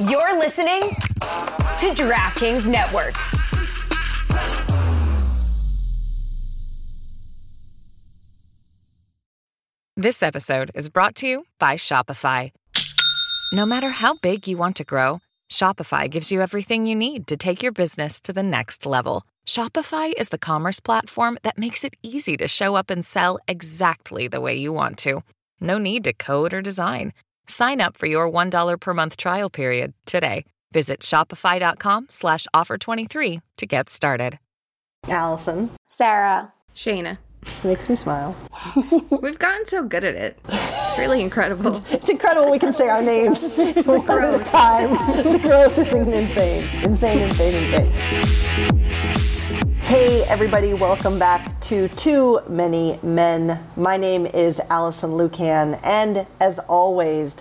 You're listening to DraftKings Network. This episode is brought to you by Shopify. No matter how big you want to grow, Shopify gives you everything you need to take your business to the next level. Shopify is the commerce platform that makes it easy to show up and sell exactly the way you want to. No need to code or design. Sign up for your $1 per month trial period today. Visit shopify.com slash offer 23 to get started. Alison. Sara. Shayna. This makes me smile. We've gotten so good at it. It's really incredible. It's incredible we can say our names one at a time. The growth is insane. Insane, insane, insane. Hey, everybody, welcome back to Too Many Men. My name is Alison Lukan, and as always,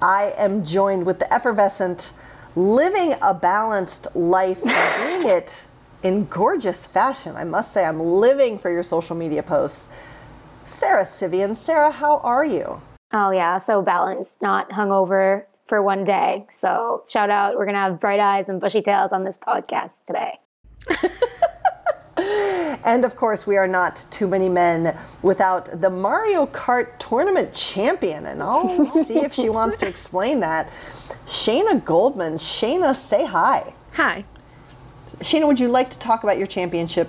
I am joined with the effervescent, living a balanced life, and doing it in gorgeous fashion. I must say, I'm living for your social media posts. Sara Civian. Sara, how are you? Oh, yeah, so balanced, not hungover for one day. So, shout out. We're going to have bright eyes and bushy tails on this podcast today. And of course, we are not too many men without the Mario Kart tournament champion. And I'll see if she wants to explain that. Shayna Goldman. Shayna, say hi. Hi. Shayna, would you like to talk about your championship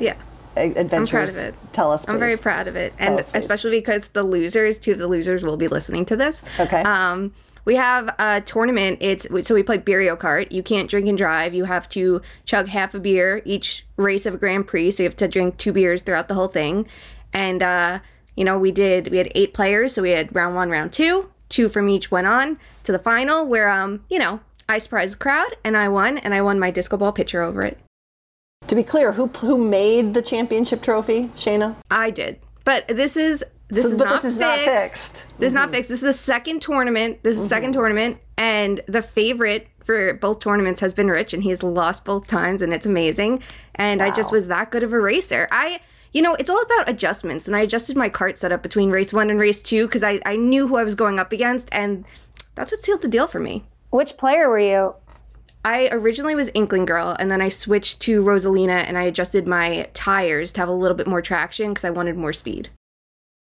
Yeah. Adventures? I'm proud of it. Tell us, I'm very proud of it, and us, especially because the losers, two of the losers, will be listening to this. Okay. Um, we have a tournament. It's so we play Beerio Kart. You can't drink and drive. You have to chug half a beer each race of a Grand Prix. So you have to drink two beers throughout the whole thing. And uh, you know, we did. We had eight players, so we had round one, round two. Two from each went on to the final, where um, you know, I surprised the crowd and I won, and I won my disco ball pitcher over it. To be clear, who who made the championship trophy, Shayna? I did. But this is this So- is but not this is fixed. not fixed. Mm-hmm. This is not fixed. This is the second tournament. This is the second tournament, and the favorite for both tournaments has been Rich, and he's lost both times, and it's amazing. And I just was that good of a racer. I, you know, it's all about adjustments, and I adjusted my cart setup between race one and race two because I I knew who I was going up against, and that's what sealed the deal for me. Which player were you? I originally was Inkling Girl, and then I switched to Rosalina, and I adjusted my tires to have a little bit more traction because I wanted more speed.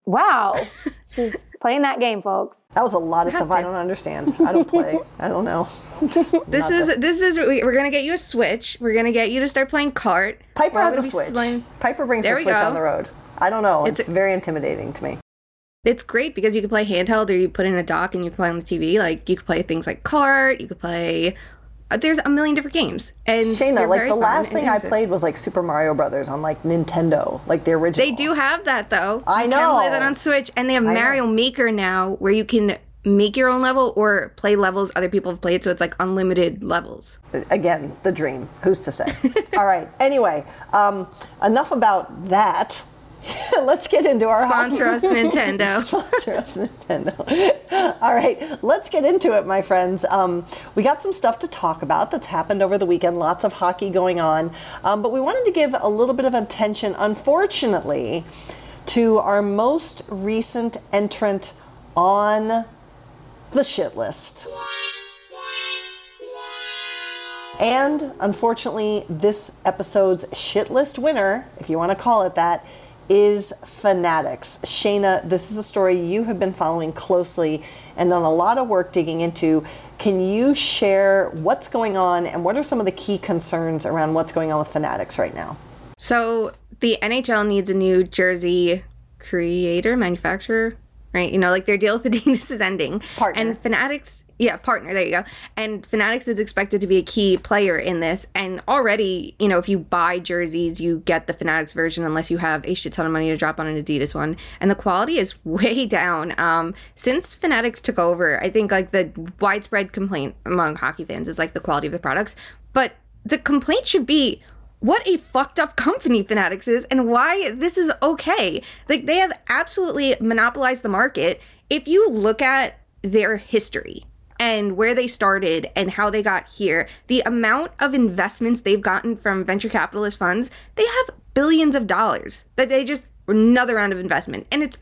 Wow. She's playing that game, folks. That was a lot of stuff I don't understand. I don't play. I don't know. This is this is we- we're gonna get you a switch. We're gonna get you to start playing Kart. Piper We're has a switch. sliding- Piper brings There her switch go. on the road. I don't know. It's, It's a- very intimidating to me. It's great because you can play handheld or you put in a dock and you can play on the TV. Like you could play things like Kart. You could play. Uh, there's a million different games. And Shayna, like the last thing I played was like Super Mario Brothers on like Nintendo, like the original. They do have that though. I You can play that on Switch, and they have know. Mario Maker now, where you can make your own level or play levels other people have played. So it's like unlimited levels. Again, the dream. Who's to say? All right. Anyway, um, enough about that. let's get into our Sponsor us, Nintendo. Sponsor us, Nintendo. All right, let's get into it, my friends. Um, we got some stuff to talk about that's happened over the weekend. Lots of hockey going on, um, but we wanted to give a little bit of attention, unfortunately, to our most recent entrant on the shit list. And unfortunately, this episode's shit list winner, if you want to call it that, is Fanatics. Shayna, this is a story you have been following closely and done a lot of work digging into. Can you share what's going on and what are some of the key concerns around what's going on with Fanatics right now? So the NHL needs a new jersey creator, manufacturer, right? You know, like their deal with Adidas is ending. Partner. And Fanatics, yeah, partner, there you go. And Fanatics is expected to be a key player in this. And already, you know, if you buy jerseys, you get the Fanatics version unless you have a shit ton of money to drop on an Adidas one. And the quality is way down. Um, since Fanatics took over, I think like the widespread complaint among hockey fans is like the quality of the products. But the complaint should be what a fucked up company Fanatics is and why this is okay. Like they have absolutely monopolized the market. If you look at their history and where they started and how they got here, the amount of investments they've gotten from venture capitalist funds, they have billions of dollars that they just another round of investment. And it's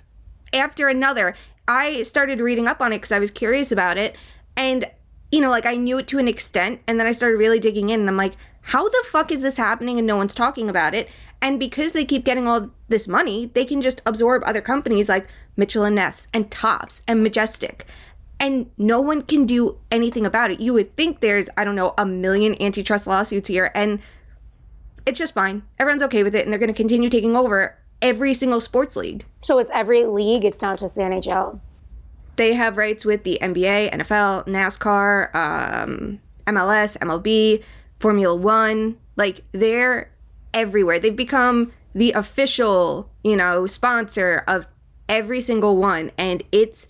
after another. I started reading up on it because I was curious about it. And you know, like I knew it to an extent. And then I started really digging in and I'm like, how the fuck is this happening and no one's talking about it? And because they keep getting all this money, they can just absorb other companies like Mitchell and Ness and Topps and Majestic. And no one can do anything about it. You would think there's, I don't know, a million antitrust lawsuits here, and it's just fine. Everyone's okay with it, and they're going to continue taking over every single sports league. So it's every league, it's not just the NHL. They have rights with the NBA, NFL, NASCAR, um, MLS, MLB, Formula One. Like they're everywhere. They've become the official, you know, sponsor of every single one, and it's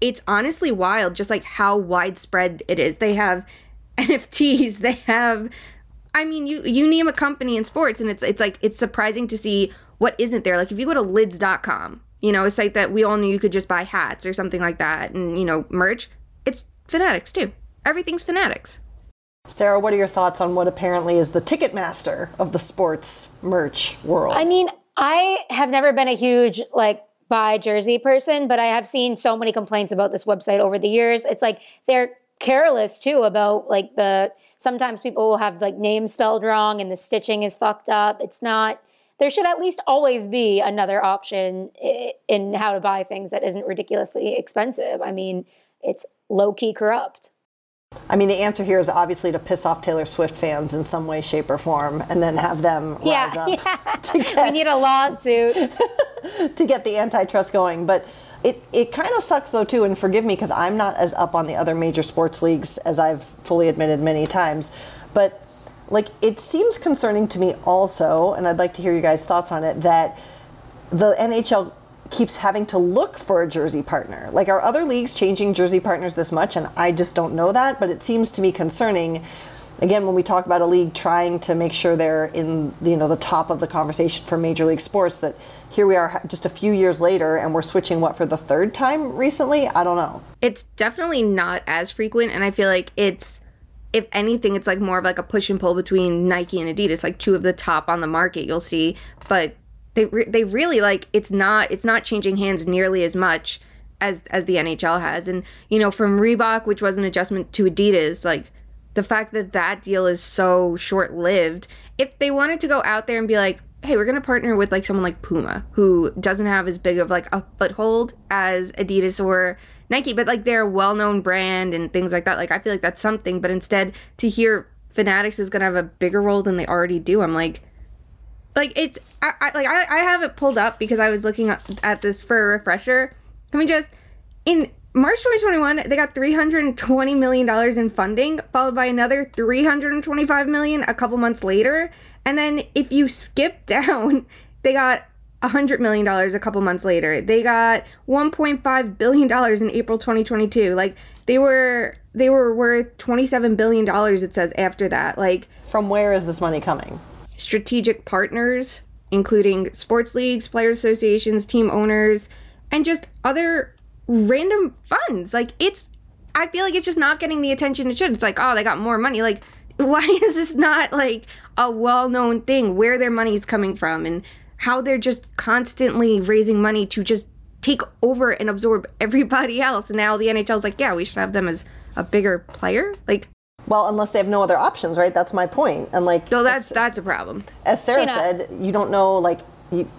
it's honestly wild, just like how widespread it is. They have NFTs. They have, I mean, you you name a company in sports, and it's it's like it's surprising to see what isn't there. Like if you go to lids.com, you know, a site that we all knew you could just buy hats or something like that, and you know, merch. It's Fanatics too. Everything's Fanatics. Sara, what are your thoughts on what apparently is the Ticketmaster of the sports merch world? I mean, I have never been a huge like buy jersey person, but I have seen so many complaints about this website over the years. It's like they're careless too about like the sometimes people will have like names spelled wrong and the stitching is fucked up. It's not there should at least always be another option in how to buy things that isn't ridiculously expensive. I mean, it's low key corrupt. I mean, the answer here is obviously to piss off Taylor Swift fans in some way, shape, or form, and then have them yeah, rise up. Yeah. Get, we need a lawsuit to get the antitrust going. But it, it kind of sucks though too, and forgive me because I'm not as up on the other major sports leagues as I've fully admitted many times. But like, it seems concerning to me also, and I'd like to hear you guys' thoughts on it, that the NHL keeps having to look for a jersey partner. Like, are other leagues changing jersey partners this much? And I just don't know that, but it seems to me concerning. Again, when we talk about a league trying to make sure they're in you know the top of the conversation for major league sports, that here we are just a few years later and we're switching what for the third time recently. I don't know. It's definitely not as frequent, and I feel like it's if anything, it's like more of like a push and pull between Nike and Adidas, like two of the top on the market. You'll see, but they re- they really like it's not it's not changing hands nearly as much as as the NHL has. And you know, from Reebok, which was an adjustment to Adidas, like the fact that that deal is so short lived. If they wanted to go out there and be like, hey, we're gonna partner with like someone like Puma, who doesn't have as big of like a foothold as Adidas or Nike, but like they're a well known brand and things like that. Like I feel like that's something. But instead, to hear Fanatics is gonna have a bigger role than they already do, I'm like, like it's I, I like I, I have it pulled up because I was looking at this for a refresher. Can we just in March 2021 they got 320 million dollars in funding, followed by another 325 million a couple months later, and then if you skip down, they got $100 million a couple months later. They got $1.5 billion in April 2022. Like they were they were worth $27 billion it says after that. Like from where is this money coming? strategic partners, including sports leagues, players associations, team owners, and just other random funds. Like it's I feel like it's just not getting the attention it should. It's like, oh, they got more money. Like, why is this not like a well known thing where their money is coming from and how they're just constantly raising money to just take over and absorb everybody else? And now the NHL's like, yeah, we should have them as a bigger player. Like, well, unless they have no other options, right? That's my point. And like, no, that's as, that's a problem. As Sara said, you don't know like you.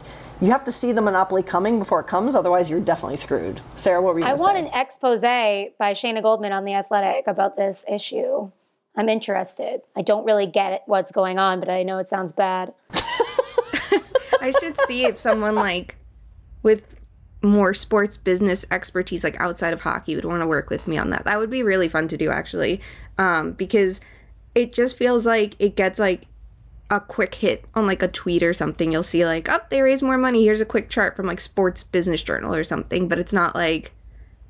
You have to see the monopoly coming before it comes, otherwise you're definitely screwed. Sara, what were you? I want say? an expose by Shayna Goldman on the Athletic about this issue. I'm interested. I don't really get what's going on, but I know it sounds bad. I should see if someone like with more sports business expertise like outside of hockey would want to work with me on that. That would be really fun to do actually um, because it just feels like it gets like a quick hit on like a tweet or something. You'll see like, oh, they raise more money. Here's a quick chart from like Sports Business Journal or something, but it's not like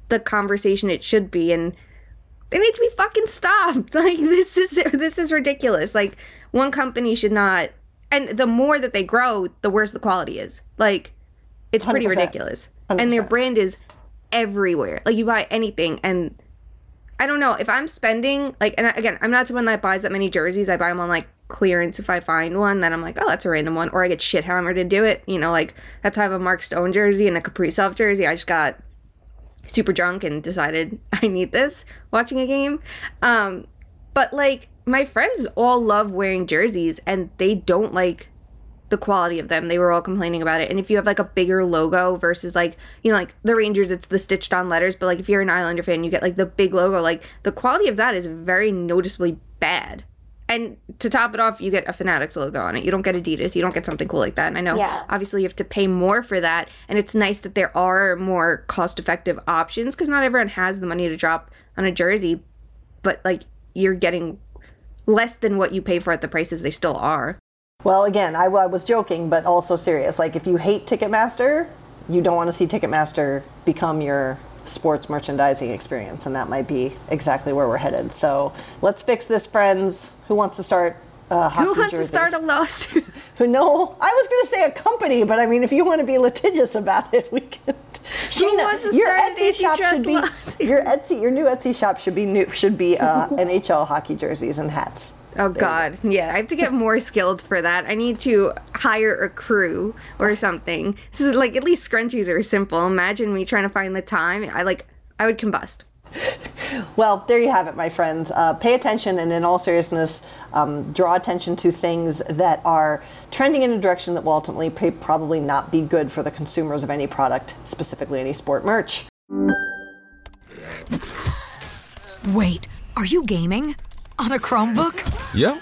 the conversation it should be. And they need to be fucking stopped. Like this is this is ridiculous. Like one company should not. And the more that they grow, the worse the quality is. Like it's pretty 100%. ridiculous. 100%. And their brand is everywhere. Like you buy anything and I don't know if I'm spending like, and again, I'm not someone that buys that many jerseys. I buy them on like clearance if I find one. Then I'm like, oh, that's a random one, or I get shit hammered to do it. You know, like that's how I have a Mark Stone jersey and a Kaprizov jersey. I just got super drunk and decided I need this watching a game. Um, but like my friends all love wearing jerseys and they don't like the quality of them. They were all complaining about it. And if you have like a bigger logo versus like, you know, like the Rangers, it's the stitched on letters, but like if you're an Islander fan, you get like the big logo, like the quality of that is very noticeably bad. And to top it off, you get a Fanatics logo on it. You don't get Adidas. You don't get something cool like that. And I know Yeah. obviously you have to pay more for that. And it's nice that there are more cost effective options because not everyone has the money to drop on a jersey, but like you're getting less than what you pay for at the prices they still are. Well, again, I, I was joking, but also serious. Like, if you hate Ticketmaster, you don't want to see Ticketmaster become your sports merchandising experience, and that might be exactly where we're headed. So let's fix this, friends. Who wants to start? Uh, hockey Who wants jersey? to start a lawsuit? Who no? I was going to say a company, but I mean, if you want to be litigious about it, we can. Shayna, wants to your Etsy shop should be your Etsy. Your new Etsy shop should be new. Should be uh, NHL hockey jerseys and hats. Oh God, yeah. I have to get more skilled for that. I need to hire a crew or something. This is like at least scrunchies are simple. Imagine me trying to find the time. I like I would combust. Well, there you have it, my friends. Uh, pay attention and, in all seriousness, um, draw attention to things that are trending in a direction that will ultimately pay, probably not be good for the consumers of any product, specifically any sport merch. Wait, are you gaming? On a Chromebook? Yep.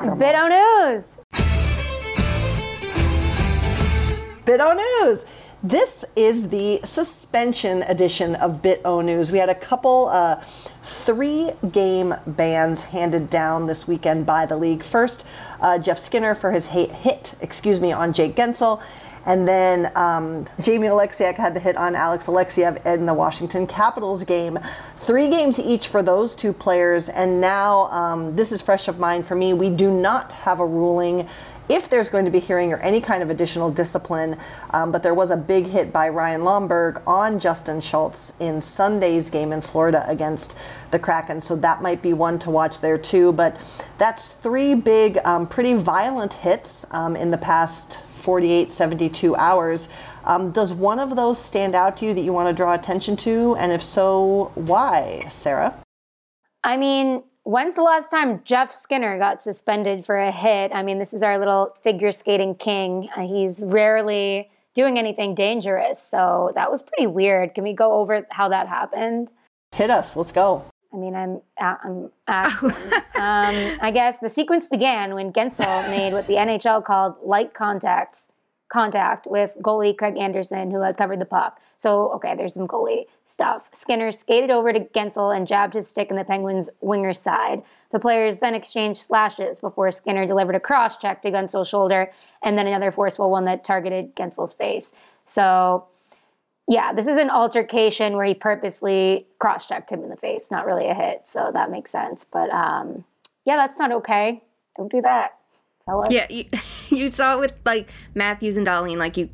Bit O News. Bit O News. This is the suspension edition of Bit O News. We had a couple, uh, three game bans handed down this weekend by the league. First, uh, Jeff Skinner for his hit, hit, excuse me, on Jake Guentzel. And then um, Jamie Oleksiak had the hit on Alex Alexeyev in the Washington Capitals game. Three games each for those two players. And now, um, this is fresh of mind for me. We do not have a ruling if there's going to be hearing or any kind of additional discipline. Um, but there was a big hit by Ryan Lomberg on Justin Schultz in Sunday's game in Florida against the Kraken. So that might be one to watch there too. But that's three big, um, pretty violent hits um, in the past 48, 72 hours. Um, does one of those stand out to you that you want to draw attention to? And if so, why, Sara? I mean, when's the last time Jeff Skinner got suspended for a hit? I mean, this is our little figure skating king. Uh, he's rarely doing anything dangerous. So that was pretty weird. Can we go over how that happened? Hit us. Let's go. I mean, I'm I'm asking. um, I guess the sequence began when Guentzel made what the NHL called light contacts contact with goalie Craig Anderson, who had covered the puck. So, okay, there's some goalie stuff. Skinner skated over to Guentzel and jabbed his stick in the Penguins' winger side. The players then exchanged slashes before Skinner delivered a cross check to Guentzel's shoulder and then another forceful one that targeted Guentzel's face. So, yeah, this is an altercation where he purposely cross checked him in the face, not really a hit. So that makes sense. But um, yeah, that's not okay. Don't do that, fellas. Yeah, you, you saw it with like Matthews and Dahlin. Like you,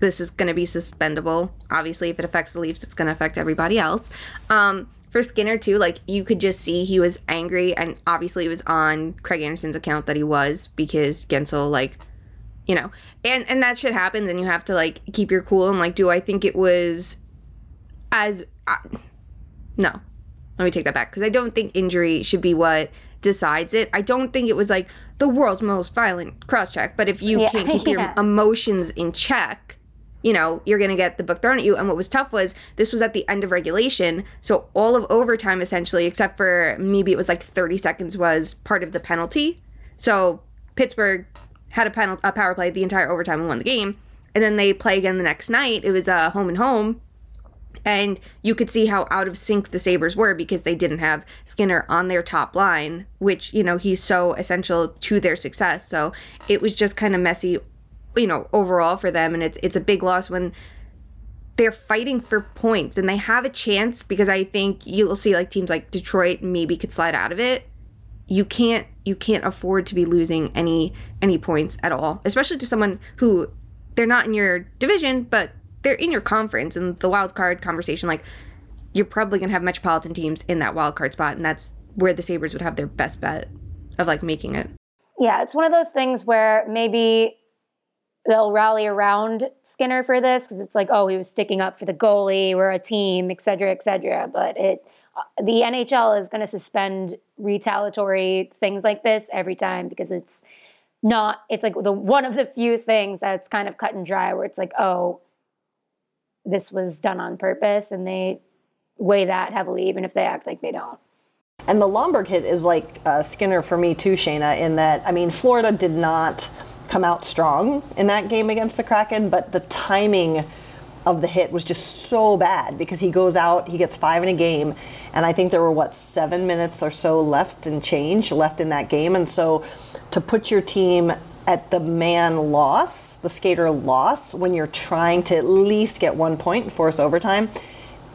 this is going to be suspendable. Obviously, if it affects the Leafs, it's going to affect everybody else. Um, for Skinner too, like you could just see he was angry, and obviously it was on Craig Anderson's account that he was because Guentzel like you know and and that shit happens and you have to like keep your cool and like do i think it was as uh, no. Let me take that back because i don't think injury should be what decides it. I don't think it was like the world's most violent cross check but if you Yeah, can't keep your emotions in check you know you're gonna get the book thrown at you. And what was tough was this was at the end of regulation so all of overtime essentially except for maybe it was like 30 seconds was part of the penalty. So pittsburgh had a penalty, a power play the entire overtime and won the game. And then they play again the next night. It was a uh, home and home, and you could see how out of sync the Sabres were because they didn't have Skinner on their top line, which you know he's so essential to their success. So it was just kind of messy, you know, overall for them, and it's it's a big loss when they're fighting for points and they have a chance because I think you'll see like teams like Detroit maybe could slide out of it. You can't you can't afford to be losing any any points at all, especially to someone who they're not in your division, but they're in your conference and the wild card conversation like you're probably going to have metropolitan teams in that wild card spot and that's where the Sabres would have their best bet of like making it. Yeah, it's one of those things where maybe they'll rally around Skinner for this because it's like, oh, he was sticking up for the goalie, we're a team, et cetera, et cetera. But it, the NHL is going to suspend retaliatory things like this every time because it's not. It's like the one of the few things that's kind of cut and dry where it's like, oh, this was done on purpose, and they weigh that heavily, even if they act like they don't. And the Lomberg hit is like uh, Skinner for me too, Shayna, in that, I mean, Florida did not come out strong in that game against the Kraken, but the timing of the hit was just so bad because he goes out, he gets five in a game, and I think there were, what, seven minutes or so left and change left in that game. And so to put your team at the man loss, the skater loss, when you're trying to at least get one point and force overtime,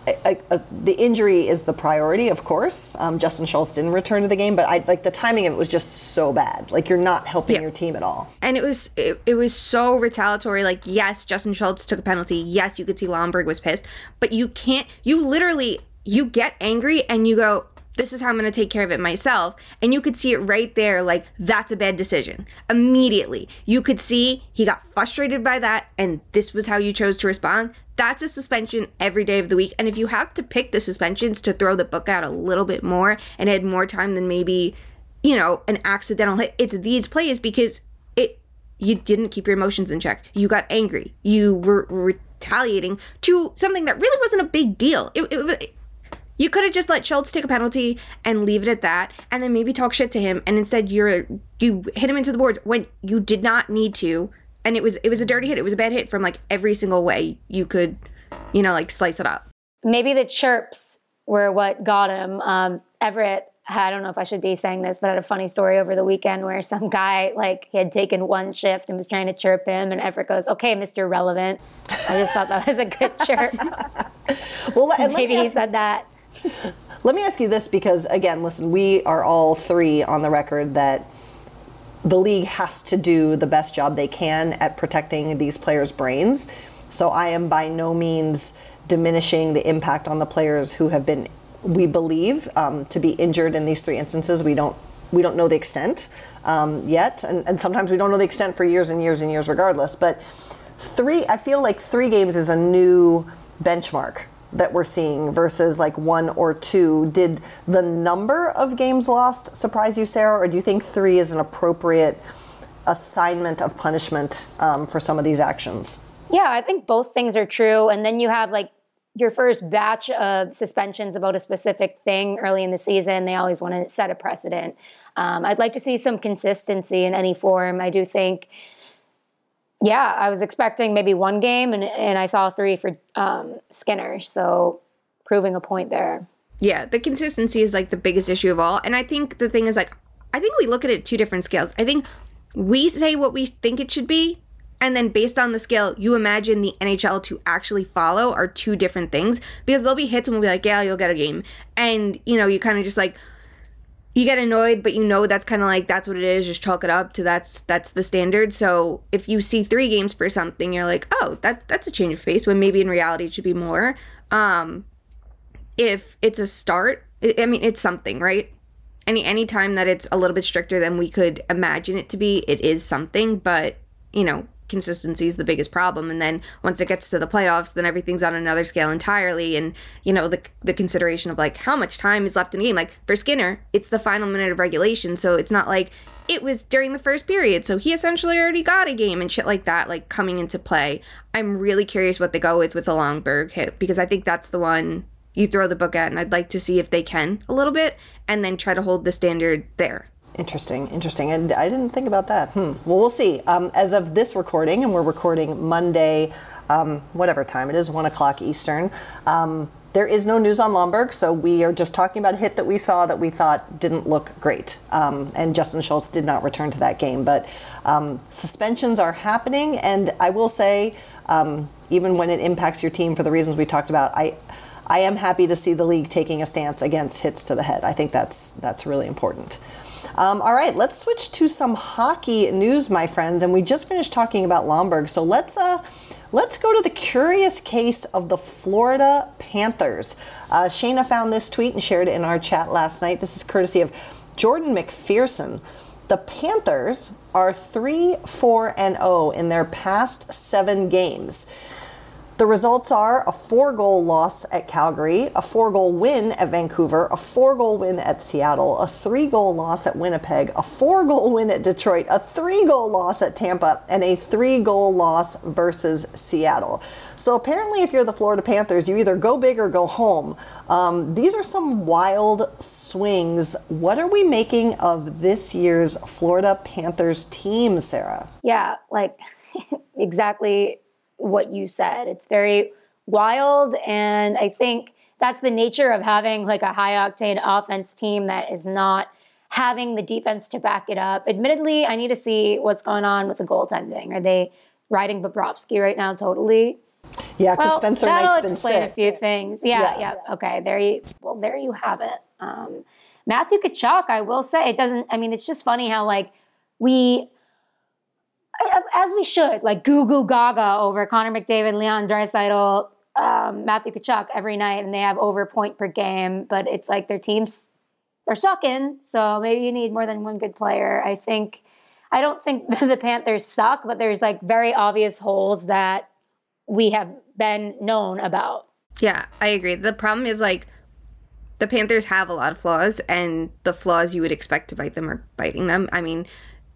the injury is the priority, of course. Um, Justin Schultz didn't return to the game, but I like the timing of it was just so bad. Like you're not helping yeah. your team at all. And it was it, it was so retaliatory. Like yes, Justin Schultz took a penalty. Yes, you could see Lomberg was pissed, but you can't. You literally you get angry and you go, this is how I'm going to take care of it myself. And you could see it right there, like, that's a bad decision. Immediately, you could see he got frustrated by that, and this was how you chose to respond. That's a suspension every day of the week. And if you have to pick the suspensions to throw the book out a little bit more and had more time than maybe, you know, an accidental hit, it's these plays because it you didn't keep your emotions in check. You got angry. You were retaliating to something that really wasn't a big deal. It, it, you could have just let Schultz take a penalty and leave it at that, and then maybe talk shit to him. And instead, you're you hit him into the boards when you did not need to, and it was it was a dirty hit. It was a bad hit from like every single way you could, you know, like slice it up. Maybe the chirps were what got him. Um, Everett I don't know if I should be saying this, but I had a funny story over the weekend where some guy like he had taken one shift and was trying to chirp him, and Everett goes, "Okay, Mister Relevant." I just thought that was a good chirp. well, maybe he said that. Let me ask you this because, again, listen, we are all three on the record that the league has to do the best job they can at protecting these players' brains. So I am by no means diminishing the impact on the players who have been, we believe, um, to be injured in these three instances. We don't we don't know the extent um, yet, and, and sometimes we don't know the extent for years and years and years, regardless. But three, I feel like three games is a new benchmark that we're seeing versus like one or two. Did the number of games lost surprise you, Sara, or do you think three is an appropriate assignment of punishment um, for some of these actions? Yeah, I think both things are true. And then you have like your first batch of suspensions about a specific thing early in the season. They always want to set a precedent. Um, I'd like to see some consistency in any form. I do think yeah, I was expecting maybe one game, and and I saw three for um, Skinner. So proving a point there. Yeah, the consistency is like the biggest issue of all, and I think the thing is like I think we look at it two different scales. I think we say what we think it should be, and then based on the scale, you imagine the NHL to actually follow are two different things because there'll be hits and we'll be like, yeah, you'll get a game, and you know, you kind of just like you get annoyed but you know that's kind of like that's what it is just chalk it up to that's that's the standard. So if you see three games for something you're like oh that's that's a change of pace when maybe in reality it should be more. Um if it's a start i mean it's something right? Any any time that it's a little bit stricter than we could imagine it to be it is something but you know consistency is the biggest problem. And then once it gets to the playoffs then everything's on another scale entirely. And you know the the consideration of like how much time is left in the game. Like for Skinner it's the final minute of regulation. So it's not like it was during the first period. So he essentially already got a game and shit like that like coming into play. I'm really curious what they go with with the Lomberg hit because I think that's the one you throw the book at and I'd like to see if they can a little bit and then try to hold the standard there Interesting, interesting. And I didn't think about that. Hmm. Well, we'll see. Um, as of this recording, and we're recording Monday, um, whatever time it is, 1 o'clock Eastern, um, there is no news on Lomberg, so we are just talking about a hit that we saw that we thought didn't look great. Um, and Justin Schultz did not return to that game. But um, suspensions are happening, and I will say, um, even when it impacts your team for the reasons we talked about. I I am happy to see the league taking a stance against hits to the head. I think that's that's really important. Um, all right, let's switch to some hockey news, my friends. And we just finished talking about Lomberg, so let's uh, let's go to the curious case of the Florida Panthers. Uh, Shayna found this tweet and shared it in our chat last night. This is courtesy of Jordan McPherson. The Panthers are 3 4 and 0 in their past seven games. The results are a four goal loss at Calgary, a four goal win at Vancouver, a four goal win at Seattle, a three goal loss at Winnipeg, a four goal win at Detroit, a three goal loss at Tampa, and a three goal loss versus Seattle. So apparently, if you're the Florida Panthers, you either go big or go home. Um, these are some wild swings. What are we making of this year's Florida Panthers team, Sara? Yeah, like exactly what you said. It's very wild. And I think that's the nature of having like a high octane offense team that is not having the defense to back it up. Admittedly, I need to see what's going on with the goaltending. Are they riding Bobrovsky right now totally? Yeah, because well, Spencer Knight's been sick. explain a few things. Yeah, yeah, yeah. Okay, there you. Well, there you have it. Um, Matthew Tkachuk, I will say, it doesn't. I mean, it's just funny how like we as we should, like goo goo gaga over Connor McDavid, Leon Draisaitl, um, Matthew Tkachuk every night, and they have over point per game. But it's like their teams are sucking, so maybe you need more than one good player. I think. I don't think the Panthers suck, but there's like very obvious holes that we have been known about. Yeah, I agree. The problem is like the Panthers have a lot of flaws, and the flaws you would expect to bite them are biting them. I mean,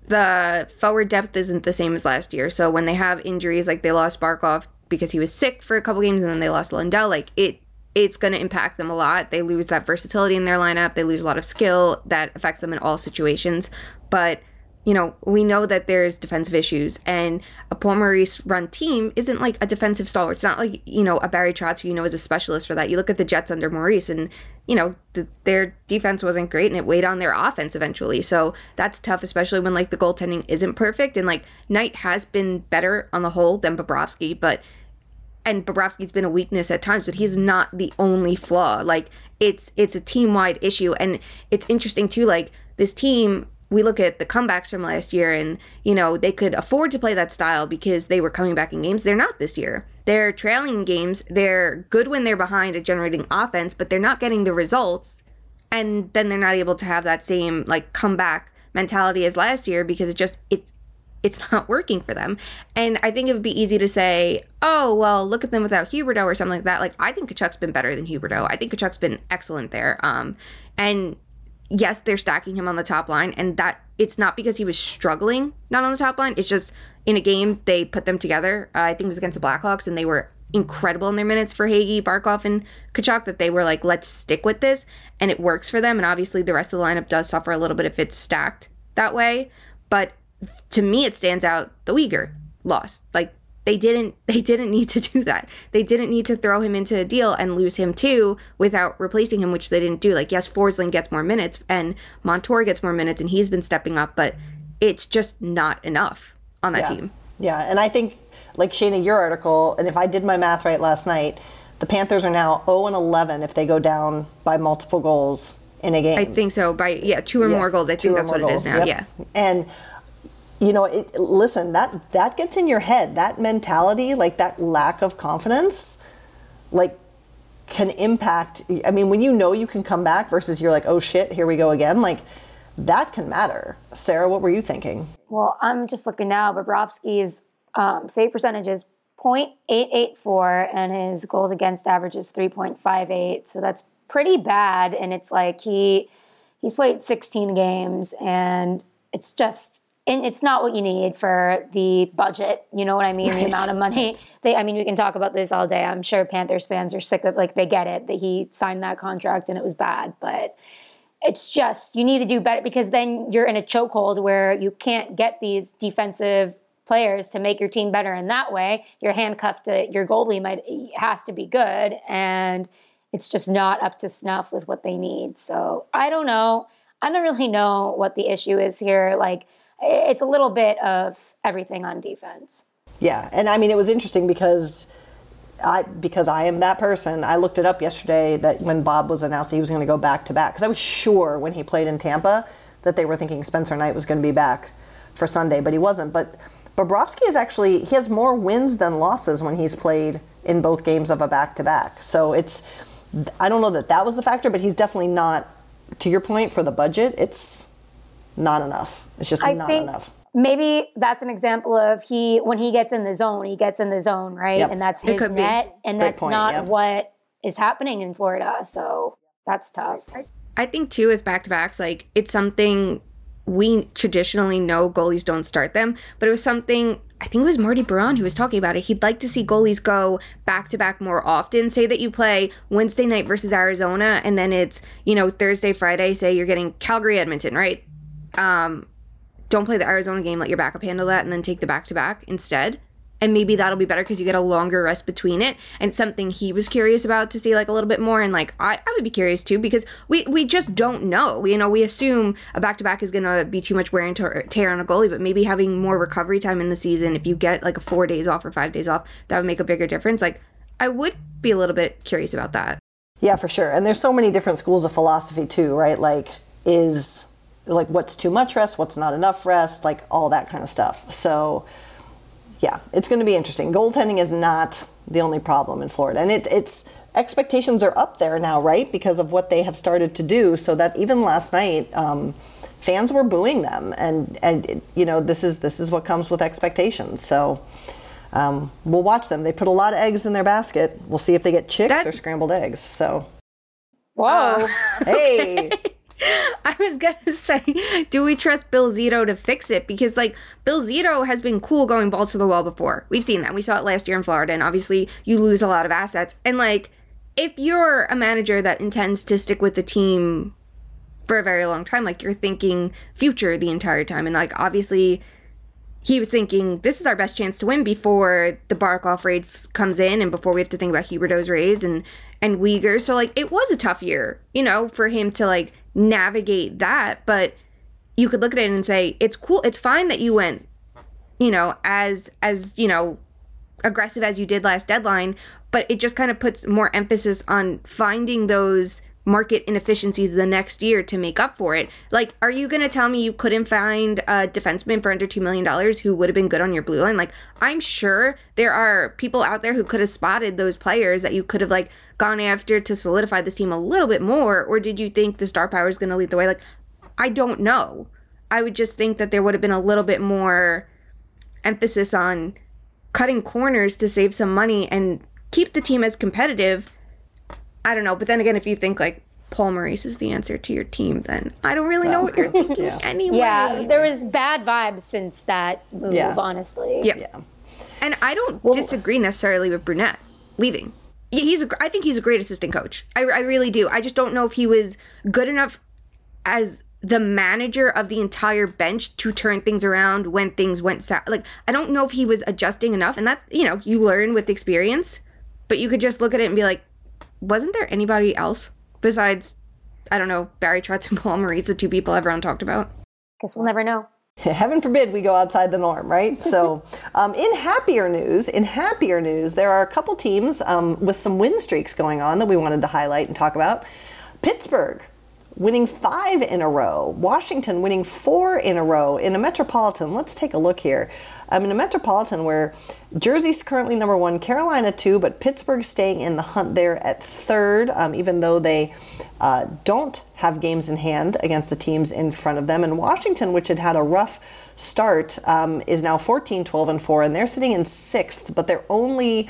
the forward depth isn't the same as last year. So when they have injuries, like they lost Barkov because he was sick for a couple games, and then they lost Lundell, like it it's going to impact them a lot. They lose that versatility in their lineup. They lose a lot of skill that affects them in all situations. But you know, we know that there's defensive issues, and a Paul Maurice run team isn't like a defensive stalwart. It's not like you know a Barry Trotz who you know is a specialist for that. You look at the Jets under Maurice, and you know the, their defense wasn't great, and it weighed on their offense eventually. So that's tough, especially when like the goaltending isn't perfect, and like Knight has been better on the whole than Bobrovsky, but and Bobrovsky's been a weakness at times, but he's not the only flaw. Like it's it's a team wide issue, and it's interesting too. Like this team we look at the comebacks from last year and you know they could afford to play that style because they were coming back in games they're not this year they're trailing games they're good when they're behind at generating offense but they're not getting the results and then they're not able to have that same like comeback mentality as last year because it just it's it's not working for them. And I think it would be easy to say, oh, well, look at them without Huberdeau or something like that. Like, I think Tkachuk's been better than Huberdeau. I think Tkachuk's been excellent there. Um, and yes, they're stacking him on the top line, and that it's not because he was struggling not on the top line. It's just in a game they put them together. Uh, I think it was against the Blackhawks, and they were incredible in their minutes Verhaeghe, Barkov, and Tkachuk. That they were like, let's stick with this, and it works for them. And obviously, the rest of the lineup does suffer a little bit if it's stacked that way. But to me, it stands out the Weegar loss. Like they didn't they didn't need to do that. They didn't need to throw him into a deal and lose him too without replacing him, which they didn't do. Like yes, Forsling gets more minutes and Montour gets more minutes and he's been stepping up, but it's just not enough on that yeah. team. Yeah, and I think like Shayna, your article, and if I did my math right last night, the Panthers are now 0 and 11 if they go down by multiple goals in a game. I think so. By yeah, two or yeah, more goals. I think that's what goals. it is now. Yep. Yeah. And you know, it, listen, that that gets in your head. That mentality, like that lack of confidence, like can impact. I mean, when you know you can come back versus you're like, oh shit, here we go again. Like that can matter. Sara, what were you thinking? Well, I'm just looking now. Bobrovsky's um, save percentage is 0.884 and his goals against average is 3.58. So that's pretty bad. And it's like he he's played 16 games and it's just and it's not what you need for the budget. You know what I mean? Right. The amount of money. They, I mean, we can talk about this all day. I'm sure Panthers fans are sick of like they get it that he signed that contract and it was bad, but it's just you need to do better because then you're in a chokehold where you can't get these defensive players to make your team better in that way. You're handcuffed to your goalie might has to be good and it's just not up to snuff with what they need. So I don't know. I don't really know what the issue is here. Like it's a little bit of everything on defense. Yeah, and I mean it was interesting because I because I am that person. I looked it up yesterday that when Bob was announced he was going to go back to back because I was sure when he played in Tampa that they were thinking Spencer Knight was going to be back for Sunday, but he wasn't. But Bobrovsky is actually he has more wins than losses when he's played in both games of a back to back. So it's I don't know that that was the factor, but he's definitely not. To your point, for the budget, it's not enough. It's just I not think enough. maybe that's an example of he when he gets in the zone, he gets in the zone, right? Yep. And that's his could be. net, and Great that's point, not yep. what is happening in Florida. So that's tough. I think too is back to backs. Like it's something we traditionally know goalies don't start them, but it was something I think it was Marty Biron who was talking about it. He'd like to see goalies go back to back more often. Say that you play Wednesday night versus Arizona, and then it's you know Thursday, Friday. Say you're getting Calgary, Edmonton, right? Um, don't play the Arizona game. Let your backup handle that, and then take the back to back instead. And maybe that'll be better because you get a longer rest between it. And something he was curious about to see like a little bit more. And like I, I would be curious too because we we just don't know. You know, we assume a back to back is gonna be too much wear and tear on a goalie, but maybe having more recovery time in the season, if you get like a four days off or five days off, that would make a bigger difference. Like I would be a little bit curious about that. Yeah, for sure. And there's so many different schools of philosophy too, right? Like is like what's too much rest, what's not enough rest, like all that kind of stuff. So yeah, it's going to be interesting. Goaltending is not the only problem in Florida, and it, it's expectations are up there now, right? Because of what they have started to do. So that even last night, um, fans were booing them, and and you know this is this is what comes with expectations. So. Um, we'll watch them. They put a lot of eggs in their basket. We'll see if they get chicks That- or scrambled eggs. So, Whoa. hey, I was gonna say, do we trust Bill Zito to fix it? Because like Bill Zito has been cool going balls to the wall before. We've seen that. We saw it last year in Florida, and obviously you lose a lot of assets. And like, if you're a manager that intends to stick with the team for a very long time, like you're thinking future the entire time, and like obviously he was thinking this is our best chance to win before the Barkov rates comes in and before we have to think about Huberdeau's raise and and Weegar. So like it was a tough year, you know, for him to like navigate that. But you could look at it and say it's cool. It's fine that you went, you know, as as you know, aggressive as you did last deadline. But it just kind of puts more emphasis on finding those market inefficiencies the next year to make up for it. Like, are you going to tell me you couldn't find a defenseman for under $2 million who would have been good on your blue line? Like, I'm sure there are people out there who could have spotted those players that you could have, like, gone after to solidify this team a little bit more. Or did you think the star power is going to lead the way? Like, I don't know. I would just think that there would have been a little bit more emphasis on cutting corners to save some money and keep the team as competitive. I don't know. But then again, if you think like Paul Maurice is the answer to your team, then I don't really know what you're thinking anyway. Yeah, there was bad vibes since that move, Yeah. honestly. Yep. yeah. And I don't disagree necessarily with Brunette leaving. Yeah, He's a, I think he's a great assistant coach. I, I really do. I just don't know if he was good enough as the manager of the entire bench to turn things around when things went south. Like I don't know if he was adjusting enough, and that's you know you learn with experience. But you could just look at it and be like, wasn't there anybody else besides I don't know Barry Trotz and Paul Maurice, the two people everyone talked about? Guess we'll never know. Heaven forbid we go outside the norm, right? So, um, in happier news, in happier news, there are a couple teams um, with some win streaks going on that we wanted to highlight and talk about. Pittsburgh winning five in a row, Washington winning four in a row in a Metropolitan. Let's take a look here. I'm in a Metropolitan where Jersey's currently number one, Carolina two, but Pittsburgh staying in the hunt there at third, um, even though they uh, don't have games in hand against the teams in front of them. And Washington, which had had a rough start, um, is now 14, 12, and 4, and they're sitting in sixth, but they're only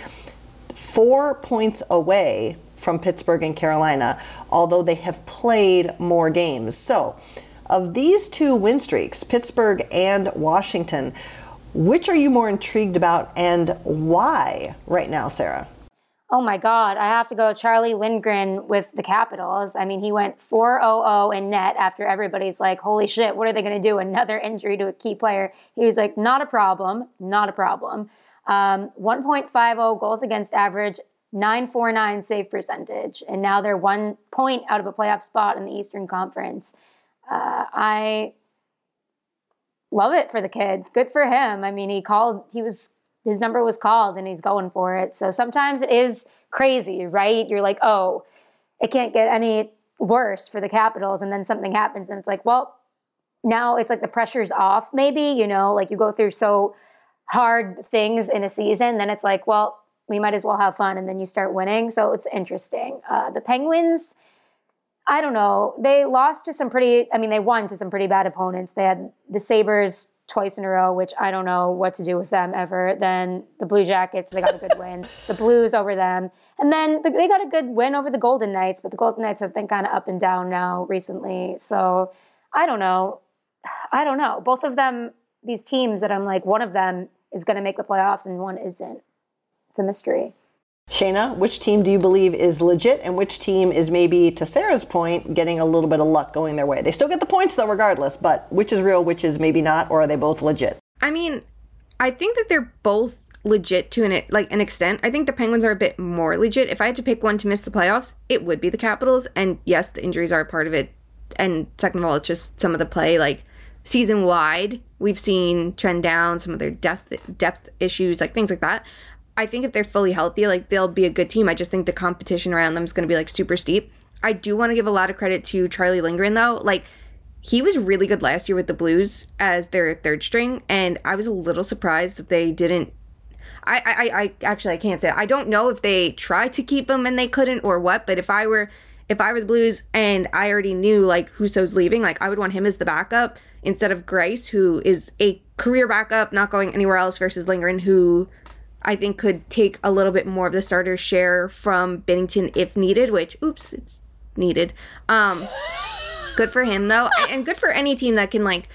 four points away from Pittsburgh and Carolina, although they have played more games. So, of these two win streaks, Pittsburgh and Washington, which are you more intrigued about and why right now, Sara? Oh my God, I have to go Charlie Lindgren with the Capitals. I mean, he went 4 0 in net after everybody's like, holy shit, what are they going to do? Another injury to a key player. He was like, not a problem, not a problem. Um, 1.50 goals against average, 949 save percentage. And now they're one point out of a playoff spot in the Eastern Conference. Uh, I love it for the kid. Good for him. I mean, he called, he was his number was called and he's going for it. So sometimes it is crazy, right? You're like, oh, it can't get any worse for the Capitals. And then something happens and it's like, well, now it's like the pressure's off, maybe, you know, like you go through so hard things in a season, then it's like, well, we might as well have fun. And then you start winning. So it's interesting. Uh, the Penguins, I don't know. They lost to some pretty, I mean, they won to some pretty bad opponents. They had the Sabres twice in a row, which I don't know what to do with them ever. Then the Blue Jackets, they got a good win. The Blues over them. And then they got a good win over the Golden Knights, but the Golden Knights have been kind of up and down now recently. So I don't know. I don't know. Both of them, these teams that I'm like, one of them is going to make the playoffs and one isn't. It's a mystery. Shayna, which team do you believe is legit and which team is maybe, to Sara's point, getting a little bit of luck going their way? They still get the points though, regardless, but which is real, which is maybe not, or are they both legit? I mean, I think that they're both legit to an like an extent. I think the Penguins are a bit more legit. If I had to pick one to miss the playoffs, it would be the Capitals. And yes, the injuries are a part of it. And second of all, it's just some of the play. Like season wide, we've seen trend down, some of their depth depth issues, like things like that. I think if they're fully healthy, like they'll be a good team. I just think the competition around them is going to be like super steep. I do want to give a lot of credit to Charlie Lindgren though. Like he was really good last year with the Blues as their third string, and I was a little surprised that they didn't. I, I, I actually I can't say. I don't know if they tried to keep him and they couldn't or what. But if I were if I were the Blues and I already knew like Husso's leaving, like I would want him as the backup instead of Greiss, who is a career backup, not going anywhere else, versus Lindgren, who I think could take a little bit more of the starter share from Bennington if needed, which oops, it's needed. Um good for him though. And good for any team that can like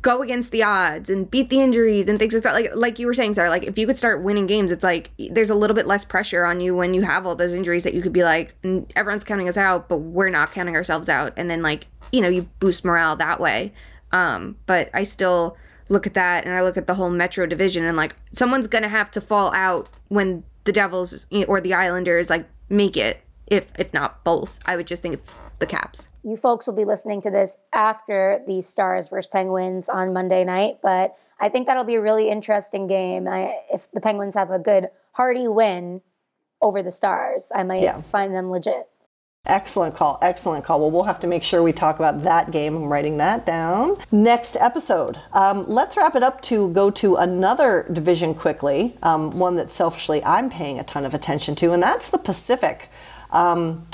go against the odds and beat the injuries and things like that. Like like you were saying, Sara, like if you could start winning games, it's like there's a little bit less pressure on you when you have all those injuries that you could be like, everyone's counting us out, but we're not counting ourselves out. And then like, you know, you boost morale that way. Um, but I still look at that and I look at the whole Metro division and like someone's gonna have to fall out when the Devils or the Islanders like make it. If if not both, I would just think it's the Caps. You folks will be listening to this after the Stars versus Penguins on Monday night, but I think that'll be a really interesting game. I, if the Penguins have a good hearty win over the Stars, I might yeah. find them legit. Excellent call. Excellent call. Well, we'll have to make sure we talk about that game. I'm writing that down. Next episode. Um, let's wrap it up to go to another division quickly, um, one that selfishly I'm paying a ton of attention to, and that's the Pacific. Um,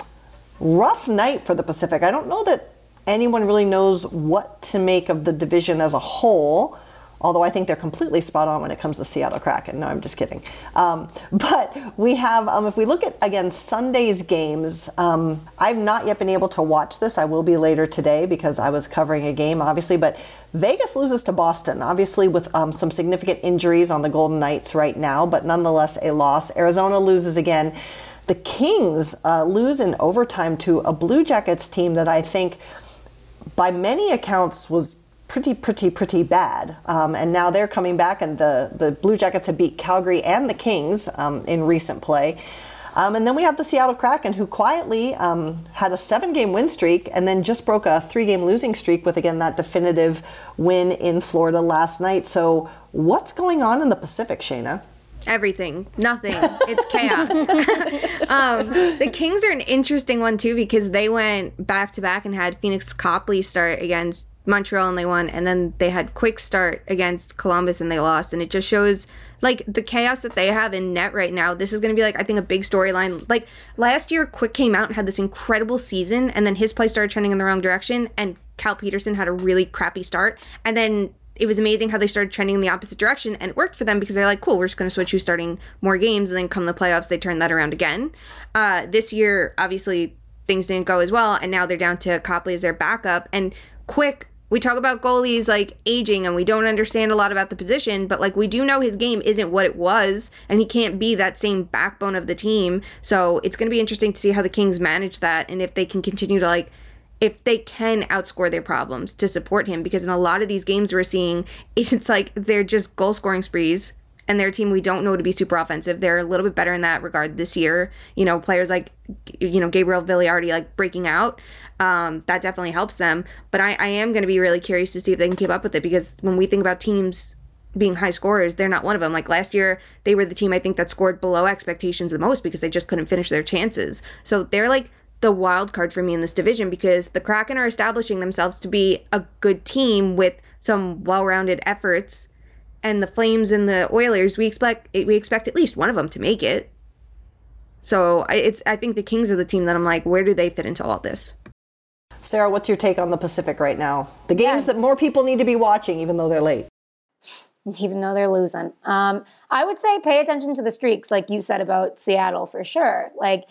rough night for the Pacific. I don't know that anyone really knows what to make of the division as a whole although I think they're completely spot on when it comes to Seattle Kraken. No, I'm just kidding. Um, but we have, um, if we look at, again, Sunday's games, um, I've not yet been able to watch this. I will be later today because I was covering a game, obviously. But Vegas loses to Boston, obviously with um, some significant injuries on the Golden Knights right now, but nonetheless a loss. Arizona loses again. The Kings uh, lose in overtime to a Blue Jackets team that I think, by many accounts, was pretty, pretty, pretty bad. Um, and now they're coming back, and the, the Blue Jackets have beat Calgary and the Kings um, in recent play. Um, and then we have the Seattle Kraken, who quietly um, had a seven game win streak and then just broke a three game losing streak with, again, that definitive win in Florida last night. So, what's going on in the Pacific, Shayna? everything nothing it's chaos um, the kings are an interesting one too because they went back to back and had Pheonix copley start against Montreal and they won, and then they had quick start against Columbus and they lost, and it just shows like the chaos that they have in net right now. This is going to be like I think a big storyline. Like last year, Quick came out and had this incredible season, and then his play started trending in the wrong direction, and Cal Petersen had a really crappy start, and then it was amazing how they started trending in the opposite direction and it worked for them because they're like cool we're just going to switch who's starting more games and then come the playoffs they turn that around again uh, this year obviously things didn't go as well and now they're down to copley as their backup and quick we talk about goalies like aging and we don't understand a lot about the position, but like we do know his game isn't what it was and he can't be that same backbone of the team. So it's going to be interesting to see how the Kings manage that and if they can continue to like if they can outscore their problems to support him because in a lot of these games we're seeing it's like they're just goal scoring sprees and their team we don't know to be super offensive. They're a little bit better in that regard this year. You know, players like you know Gabriel Vilardi like breaking out. Um, that definitely helps them. But I, I am going to be really curious to see if they can keep up with it because when we think about teams being high scorers, they're not one of them. Like last year, they were the team I think that scored below expectations the most because they just couldn't finish their chances. So they're like the wild card for me in this division because the Kraken are establishing themselves to be a good team with some well-rounded efforts, and the Flames and the Oilers we expect we expect at least one of them to make it. So I, it's I think the Kings are the team that I'm like, where do they fit into all this? Sara, what's your take on the Pacific right now? The games that more people need to be watching, even though they're late. even though they're losing. Um, I would say pay attention to the streaks, like you said about Seattle for sure. Like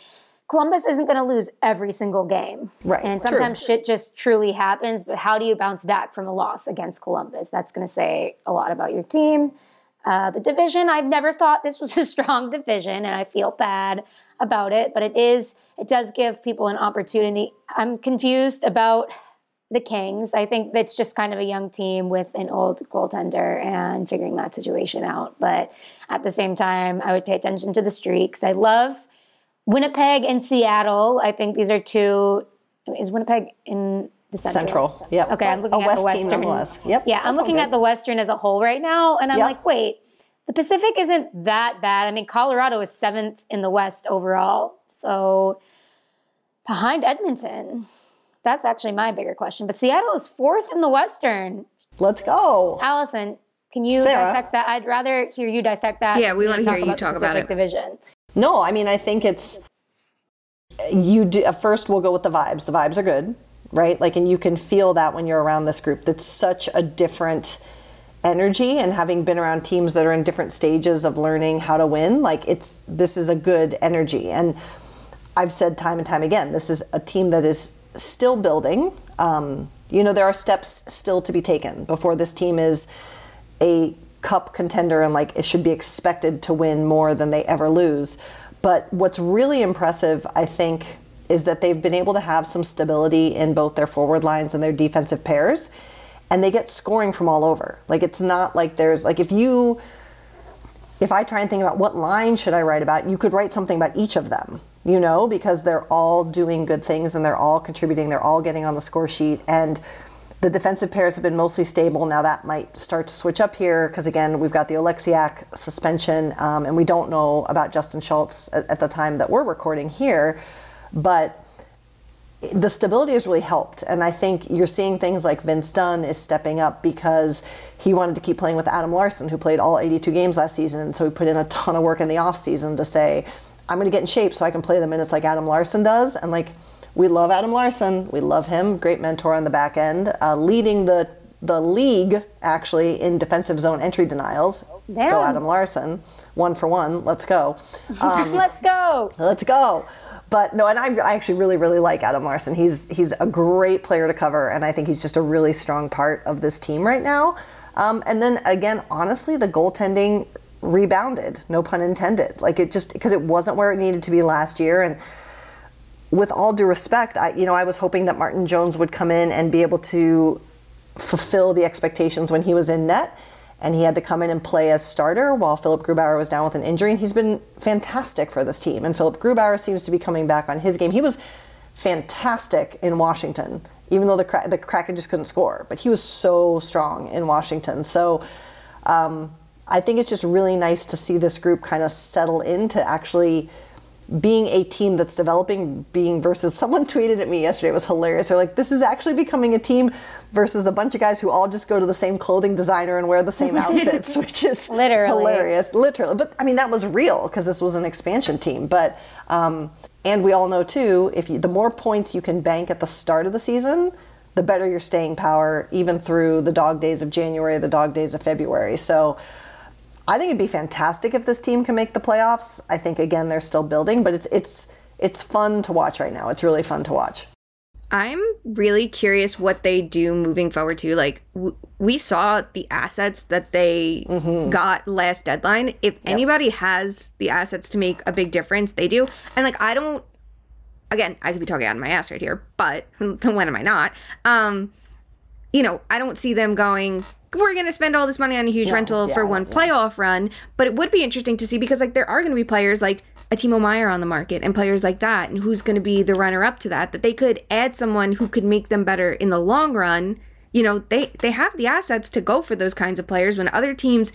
Columbus isn't going to lose every single game, Right, And true. sometimes shit just truly happens. But how do you bounce back from a loss against Columbus? That's going to say a lot about your team. Uh, the division, I've never thought this was a strong division, and I feel bad about it. But it is. It does give people an opportunity. I'm confused about the Kings. I think that's just kind of a young team with an old goaltender and figuring that situation out. But at the same time, I would pay attention to the streaks. I love Winnipeg and Seattle. I think these are two. Is Winnipeg in the central? Central, yep. Okay, I'm looking a at the West team Western. nonetheless. Yep, Yeah, I'm looking at the Western as a whole right now, and I'm Yep. like, wait, the Pacific isn't that bad. I mean, Colorado is seventh in the West overall, so behind Edmonton. That's actually my bigger question. But Seattle is fourth in the Western. Let's go. Alison, can you Sara? dissect that? I'd rather hear you dissect that. Yeah, we wanna hear you the talk about it. Division. No, I mean, I think it's you do first we'll go with the vibes. The vibes are good, right? Like and you can feel that when you're around this group. That's such a different energy and having been around teams that are in different stages of learning how to win, like it's this is a good energy. And I've said time and time again, this is a team that is still building. Um, you know, there are steps still to be taken before this team is a cup contender and like it should be expected to win more than they ever lose. But what's really impressive, I think, is that they've been able to have some stability in both their forward lines and their defensive pairs. And they get scoring from all over. Like it's not like there's like if you if I try and think about what line should I write about, you could write something about each of them, you know, because they're all doing good things and they're all contributing, they're all getting on the score sheet. And the defensive pairs have been mostly stable. Now that might start to switch up here because, again, we've got the Oleksiak suspension um, and we don't know about Justin Schultz at, at the time that we're recording here. But the stability has really helped. And I think you're seeing things like Vince Dunn is stepping up because he wanted to keep playing with Adam Larsson, who played all 82 games last season. And so he put in a ton of work in the offseason to say, I'm going to get in shape so I can play the minutes like Adam Larsson does. And like, we love Adam Larsson. We love him. Great mentor on the back end, uh, leading the the league actually in defensive zone entry denials. Damn. Go Adam Larsson. One for one. Let's go. Um, Let's go. Let's go. But no, and I, I actually really, really like Adam Larsson. He's he's a great player to cover, and I think he's just a really strong part of this team right now. Um, and then again, honestly, the goaltending rebounded. No pun intended. Like it just because it wasn't where it needed to be last year, and with all due respect, I you know I was hoping that Martin Jones would come in and be able to fulfill the expectations when he was in net. And he had to come in and play as starter while Philipp Grubauer was down with an injury. And he's been fantastic for this team. And Philipp Grubauer seems to be coming back on his game. He was fantastic in Washington, even though the, Kra- the Kraken just couldn't score. But he was so strong in Washington. So um, I think it's just really nice to see this group kind of settle into actually being a team that's developing being versus someone tweeted at me yesterday it was hilarious. They're like this is actually becoming a team versus a bunch of guys who all just go to the same clothing designer and wear the same outfits which is Literally. hilarious. Literally. But i mean that was real because this was an expansion team. But um, and we all know too if you, the more points you can bank at the start of the season the better your staying power even through the dog days of january the dog days of february. So I think it'd be fantastic if this team can make the playoffs. I think again they're still building, but it's it's it's fun to watch right now. It's really fun to watch. I'm really curious what they do moving forward too. Like w- we saw the assets that they got last deadline. If anybody has the assets to make a big difference, they do. And like I don't again, I could be talking out of my ass right here, but when am I not? Um you know, I don't see them going we're going to spend all this money on a huge rental for yeah, one playoff run, but it would be interesting to see because like there are going to be players like a Timo Meier on the market and players like that and who's going to be the runner up to that that they could add someone who could make them better in the long run. you know, they they have the assets to go for those kinds of players when other teams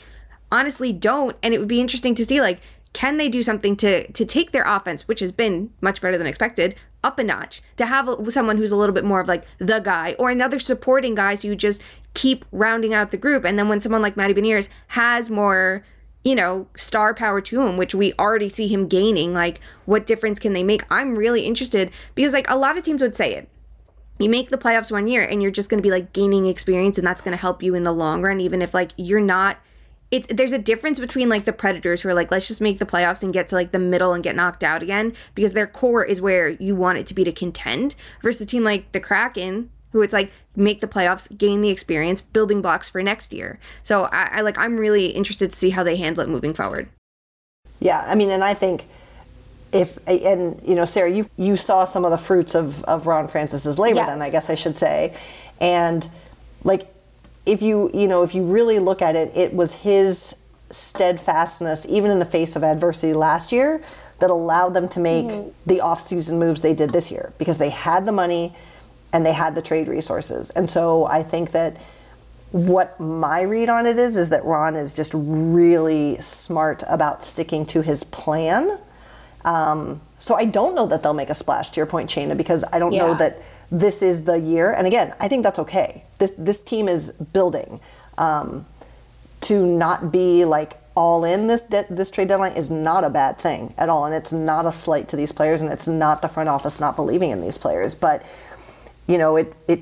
honestly don't. And it would be interesting to see like can they do something to to take their offense, which has been much better than expected, up a notch? To have a, someone who's a little bit more of like the guy or another supporting guy, so you just keep rounding out the group. And then when someone like Matty Beniers has more, you know, star power to him, which we already see him gaining, like what difference can they make? I'm really interested because like a lot of teams would say it. You make the playoffs one year and you're just going to be like gaining experience and that's going to help you in the long run even if like you're not it's there's a difference between like the predators who are like let's just make the playoffs and get to like the middle and get knocked out again because their core is where you want it to be to contend versus a team like the kraken who it's like make the playoffs gain the experience building blocks for next year. So I, I like i'm really interested to see how they handle it moving forward. Yeah i mean and i think if and you know sara you you saw some of the fruits of of ron francis's labor Yes. then i guess i should say. And like if you you know if you really look at it it was his steadfastness even in the face of adversity last year that allowed them to make mm-hmm. the off-season moves they did this year because they had the money and they had the trade resources and so i think that what my read on it is is that ron is just really smart about sticking to his plan um, so I don't know that they'll make a splash to your point, Shayna, because I don't know that this is the year. And again, I think that's okay. This this team is building. Um, to not be like all in this de- this trade deadline is not a bad thing at all, and it's not a slight to these players, and it's not the front office not believing in these players. But you know, it it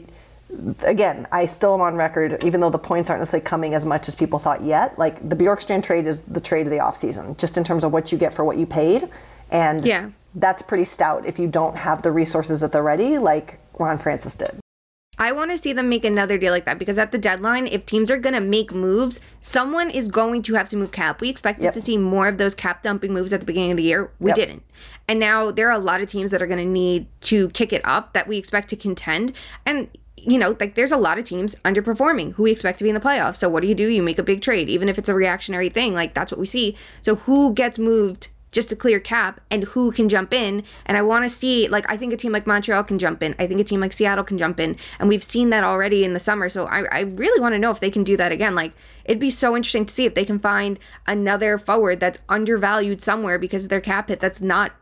again, I still am on record, even though the points aren't necessarily coming as much as people thought yet. Like the Bjorkstrand trade is the trade of the offseason, just in terms of what you get for what you paid. And Yeah. that's pretty stout if you don't have the resources at the ready, like Ron Francis did. I want to see them make another deal like that because at the deadline, if teams are going to make moves, someone is going to have to move cap. We expected Yep. to see more of those cap dumping moves at the beginning of the year. We Yep. didn't. And now there are a lot of teams that are going to need to kick it up that we expect to contend. And you know, like there's a lot of teams underperforming who we expect to be in the playoffs. So what do you do? You make a big trade, even if it's a reactionary thing. Like that's what we see. So who gets moved just to clear cap and who can jump in? And I want to see, like, I think a team like Montreal can jump in. I think a team like Seattle can jump in. And we've seen that already in the summer. So I, I really want to know if they can do that again. Like, it'd be so interesting to see if they can find another forward that's undervalued somewhere because of their cap hit that's not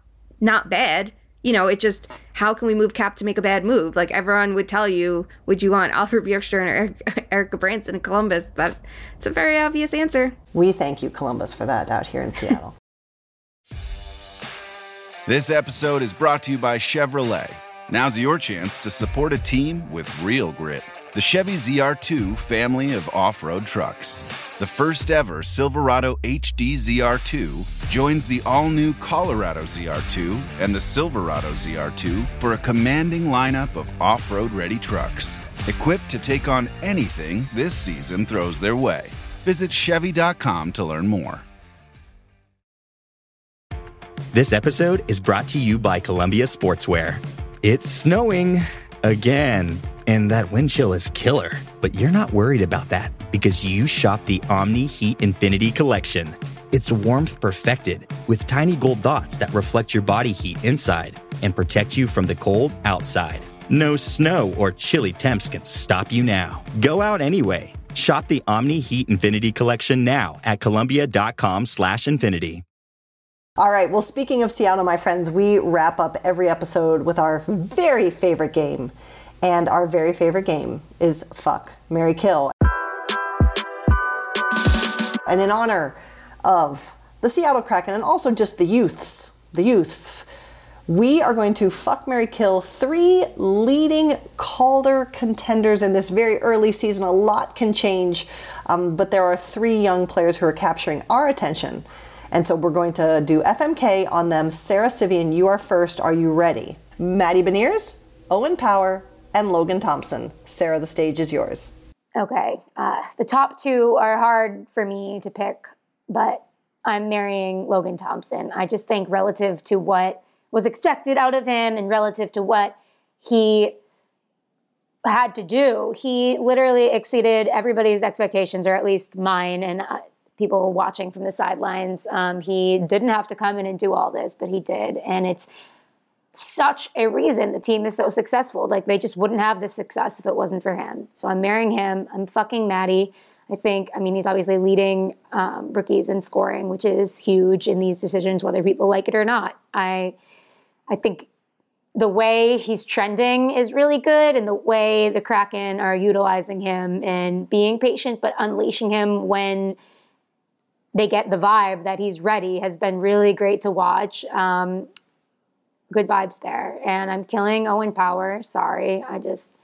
not bad. You know, it just how can we move cap to make a bad move? Like everyone would tell you, would you want Alfred Bjorkstrand or Eric, Erik Gudbranson in Columbus? That it's a very obvious answer. We thank you, Columbus, for that out here in Seattle. This episode is brought to you by Chevrolet. Now's your chance to support a team with real grit. The Chevy ZR2 family of off road trucks. The first ever Silverado HD ZR2 joins the all new Colorado ZR2 and the Silverado ZR2 for a commanding lineup of off road ready trucks. Equipped to take on anything this season throws their way. Visit Chevy.com to learn more. This episode is brought to you by Columbia Sportswear. It's snowing again, and that wind chill is killer. But you're not worried about that because you shop the Omni Heat Infinity Collection. It's warmth perfected with tiny gold dots that reflect your body heat inside and protect you from the cold outside. No snow or chilly temps can stop you now. Go out anyway. Shop the Omni Heat Infinity Collection now at Columbia.com slash infinity. All right. Well, speaking of Seattle, my friends, we wrap up every episode with our very favorite game. And our very favorite game is Fuck, Mary Kill. And in honor of the Seattle Kraken and also just the youths, the youths, we are going to fuck Mary Kill three leading Calder contenders in this very early season. A lot can change, um, but there are three young players who are capturing our attention. And so we're going to do FMK on them. Sara Civian, you are first. Are you ready? Matty Beniers, Owen Power, and Logan Thompson. Sara, the stage is yours. Okay. Uh, the top two are hard for me to pick, but I'm marrying Logan Thompson. I just think, relative to what was expected out of him and relative to what he had to do, he literally exceeded everybody's expectations, or at least mine and uh, people watching from the sidelines. Um, he didn't have to come in and do all this, but he did. And it's such a reason the team is so successful. Like they just wouldn't have this success if it wasn't for him. So I'm marrying him. I'm fucking Matty. I think, I mean, he's obviously leading um, rookies in scoring, which is huge in these decisions, whether people like it or not. I, I think the way he's trending is really good, and the way the Kraken are utilizing him and being patient but unleashing him when they get the vibe that he's ready has been really great to watch. Um, good vibes there, and I'm killing Owen Power. Sorry, I just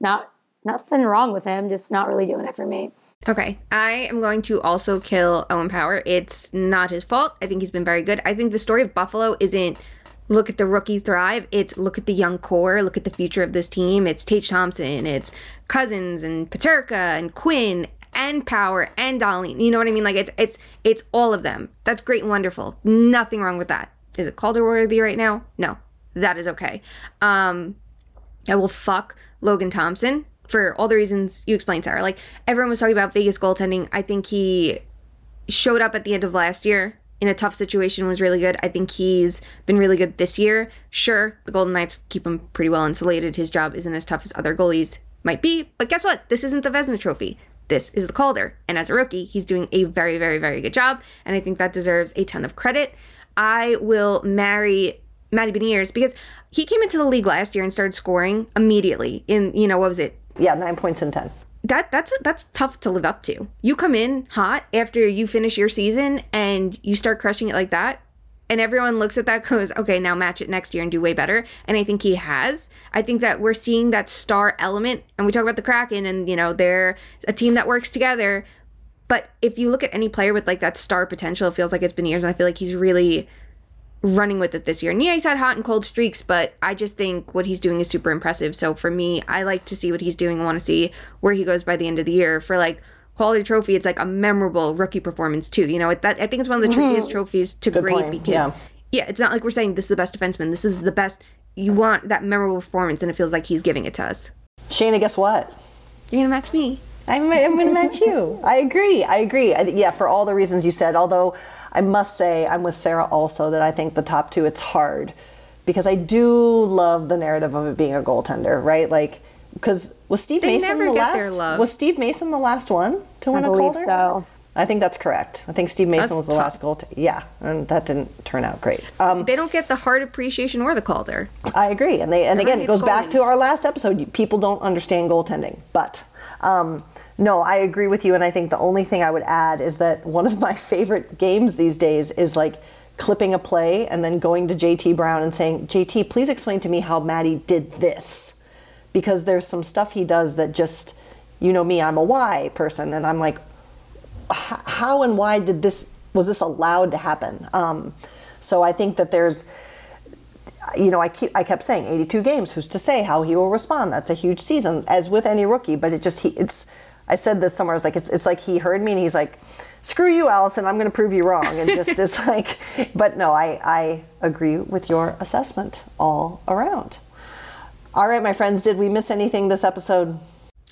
not nothing wrong with him, just not really doing it for me. Okay, I am going to also kill Owen Power. It's not his fault. I think he's been very good. I think the story of Buffalo isn't look at the rookie thrive. It's look at the young core, look at the future of this team. It's Tage Thompson, it's Cozens and Peterka and Quinn and Power and Dahlin. You know what I mean? Like it's it's it's all of them. That's great and wonderful. Nothing wrong with that. Is it Calder worthy right now? No, that is okay. Um, I will fuck Logan Thompson for all the reasons you explained, Sara. Like everyone was talking about Vegas goaltending. I think he showed up at the end of last year in a tough situation was really good. I think he's been really good this year. Sure, the Golden Knights keep him pretty well insulated. His job isn't as tough as other goalies might be, but guess what? This isn't the Vezina Trophy. This is the Calder. And as a rookie, he's doing a very, very, very good job. And I think that deserves a ton of credit. I will marry Matty Beniers because he came into the league last year and started scoring immediately in, you know, what was it? Yeah, nine points in 10 that that's that's tough to live up to. You come in hot after you finish your season and you start crushing it like that, and everyone looks at that goes, okay, now match it next year and do way better. And I think he has. I think that we're seeing that star element, and we talk about the Kraken, and you know they're a team that works together. But if you look at any player with like that star potential, it feels like it's been years, and I feel like he's really running with it this year. And yeah, he's had hot and cold streaks, but I just think what he's doing is super impressive. So for me, I like to see what he's doing. I want to see where he goes by the end of the year. For like Calder trophy, it's like a memorable rookie performance too. You know, that I think it's one of the mm-hmm. trickiest trophies to Good grade point. because yeah. yeah, it's not like we're saying this is the best defenseman. This is the best. You want that memorable performance, and it feels like he's giving it to us. Shayna, guess what? You're gonna match me. I'm, I'm gonna match you. I agree. I agree. I, yeah, for all the reasons you said. Although I must say, I'm with Sara also that I think the top two, it's hard because I do love the narrative of it being a goaltender, right? Like, because was Steve they Mason the last? Was Steve Mason the last one to win I a Calder? so. I think that's correct. I think Steve Mason that's was the tough. last goal. yeah, and that didn't turn out great. Um, they don't get the Hart appreciation or the Calder. I agree, and they and again it goes goalies. back to our last episode. People don't understand goaltending, but um, no, I agree with you. And I think the only thing I would add is that one of my favorite games these days is like clipping a play and then going to JT Brown and saying, JT, please explain to me how Matty did this. Because there's some stuff he does that just, you know me, I'm a why person. And I'm like, how and why did this, was this allowed to happen? Um, so I think that there's, you know, I keep I kept saying 82 games. Who's to say how he will respond? That's a huge season, as with any rookie. But it just he it's I said this somewhere. I was like, it's, it's like he heard me and he's like, screw you, Alison. I'm going to prove you wrong. And just is like, but no, I, I agree with your assessment all around. All right, my friends, did we miss anything this episode?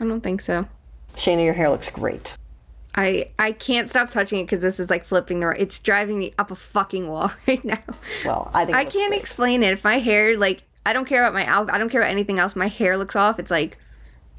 I don't think so. Shayna, your hair looks great. I I can't stop touching it because this is like flipping the. It's driving me up a fucking wall right now. Well, I think I can't great. explain it. If my hair like I don't care about my. I don't care about anything else. My hair looks off. It's like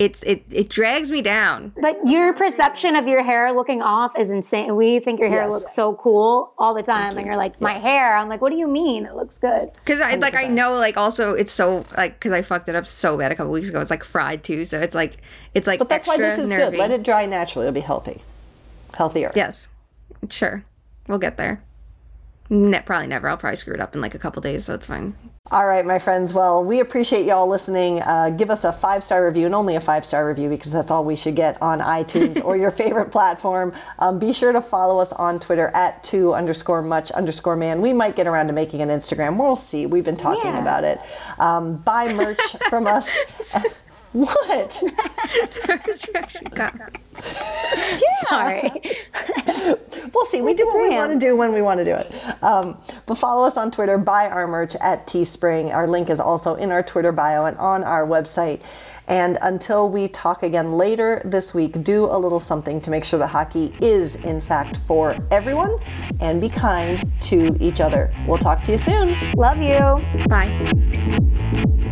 it's it it drags me down. But your perception of your hair looking off is insane. We think your hair yes. looks so cool all the time, and you're like, my yes. hair. I'm like, what do you mean? It looks good. Because I like I know like also it's so like because I fucked it up so bad a couple weeks ago. It's like fried too, so it's like it's like. But that's why this is nervy. good. Let it dry naturally. It'll be healthy, healthier. Yes, sure, we'll get there. Ne- probably never. I'll probably screw it up in like a couple days, so it's fine. All right, my friends. Well, we appreciate y'all listening. Uh, give us a five star review and only a five star review because that's all we should get on iTunes or your favorite platform. Um, be sure to follow us on Twitter at two underscore much underscore man. We might get around to making an Instagram. We'll see. We've been talking yeah. about it. Um, buy merch from us. What? Sorry. we'll see. We do what we want to do when we want to do it. Um, but follow us on Twitter, buy our merch at Teespring. Our link is also in our Twitter bio and on our website. And until we talk again later this week, do a little something to make sure that hockey is, in fact, for everyone and be kind to each other. We'll talk to you soon. Love you. Bye.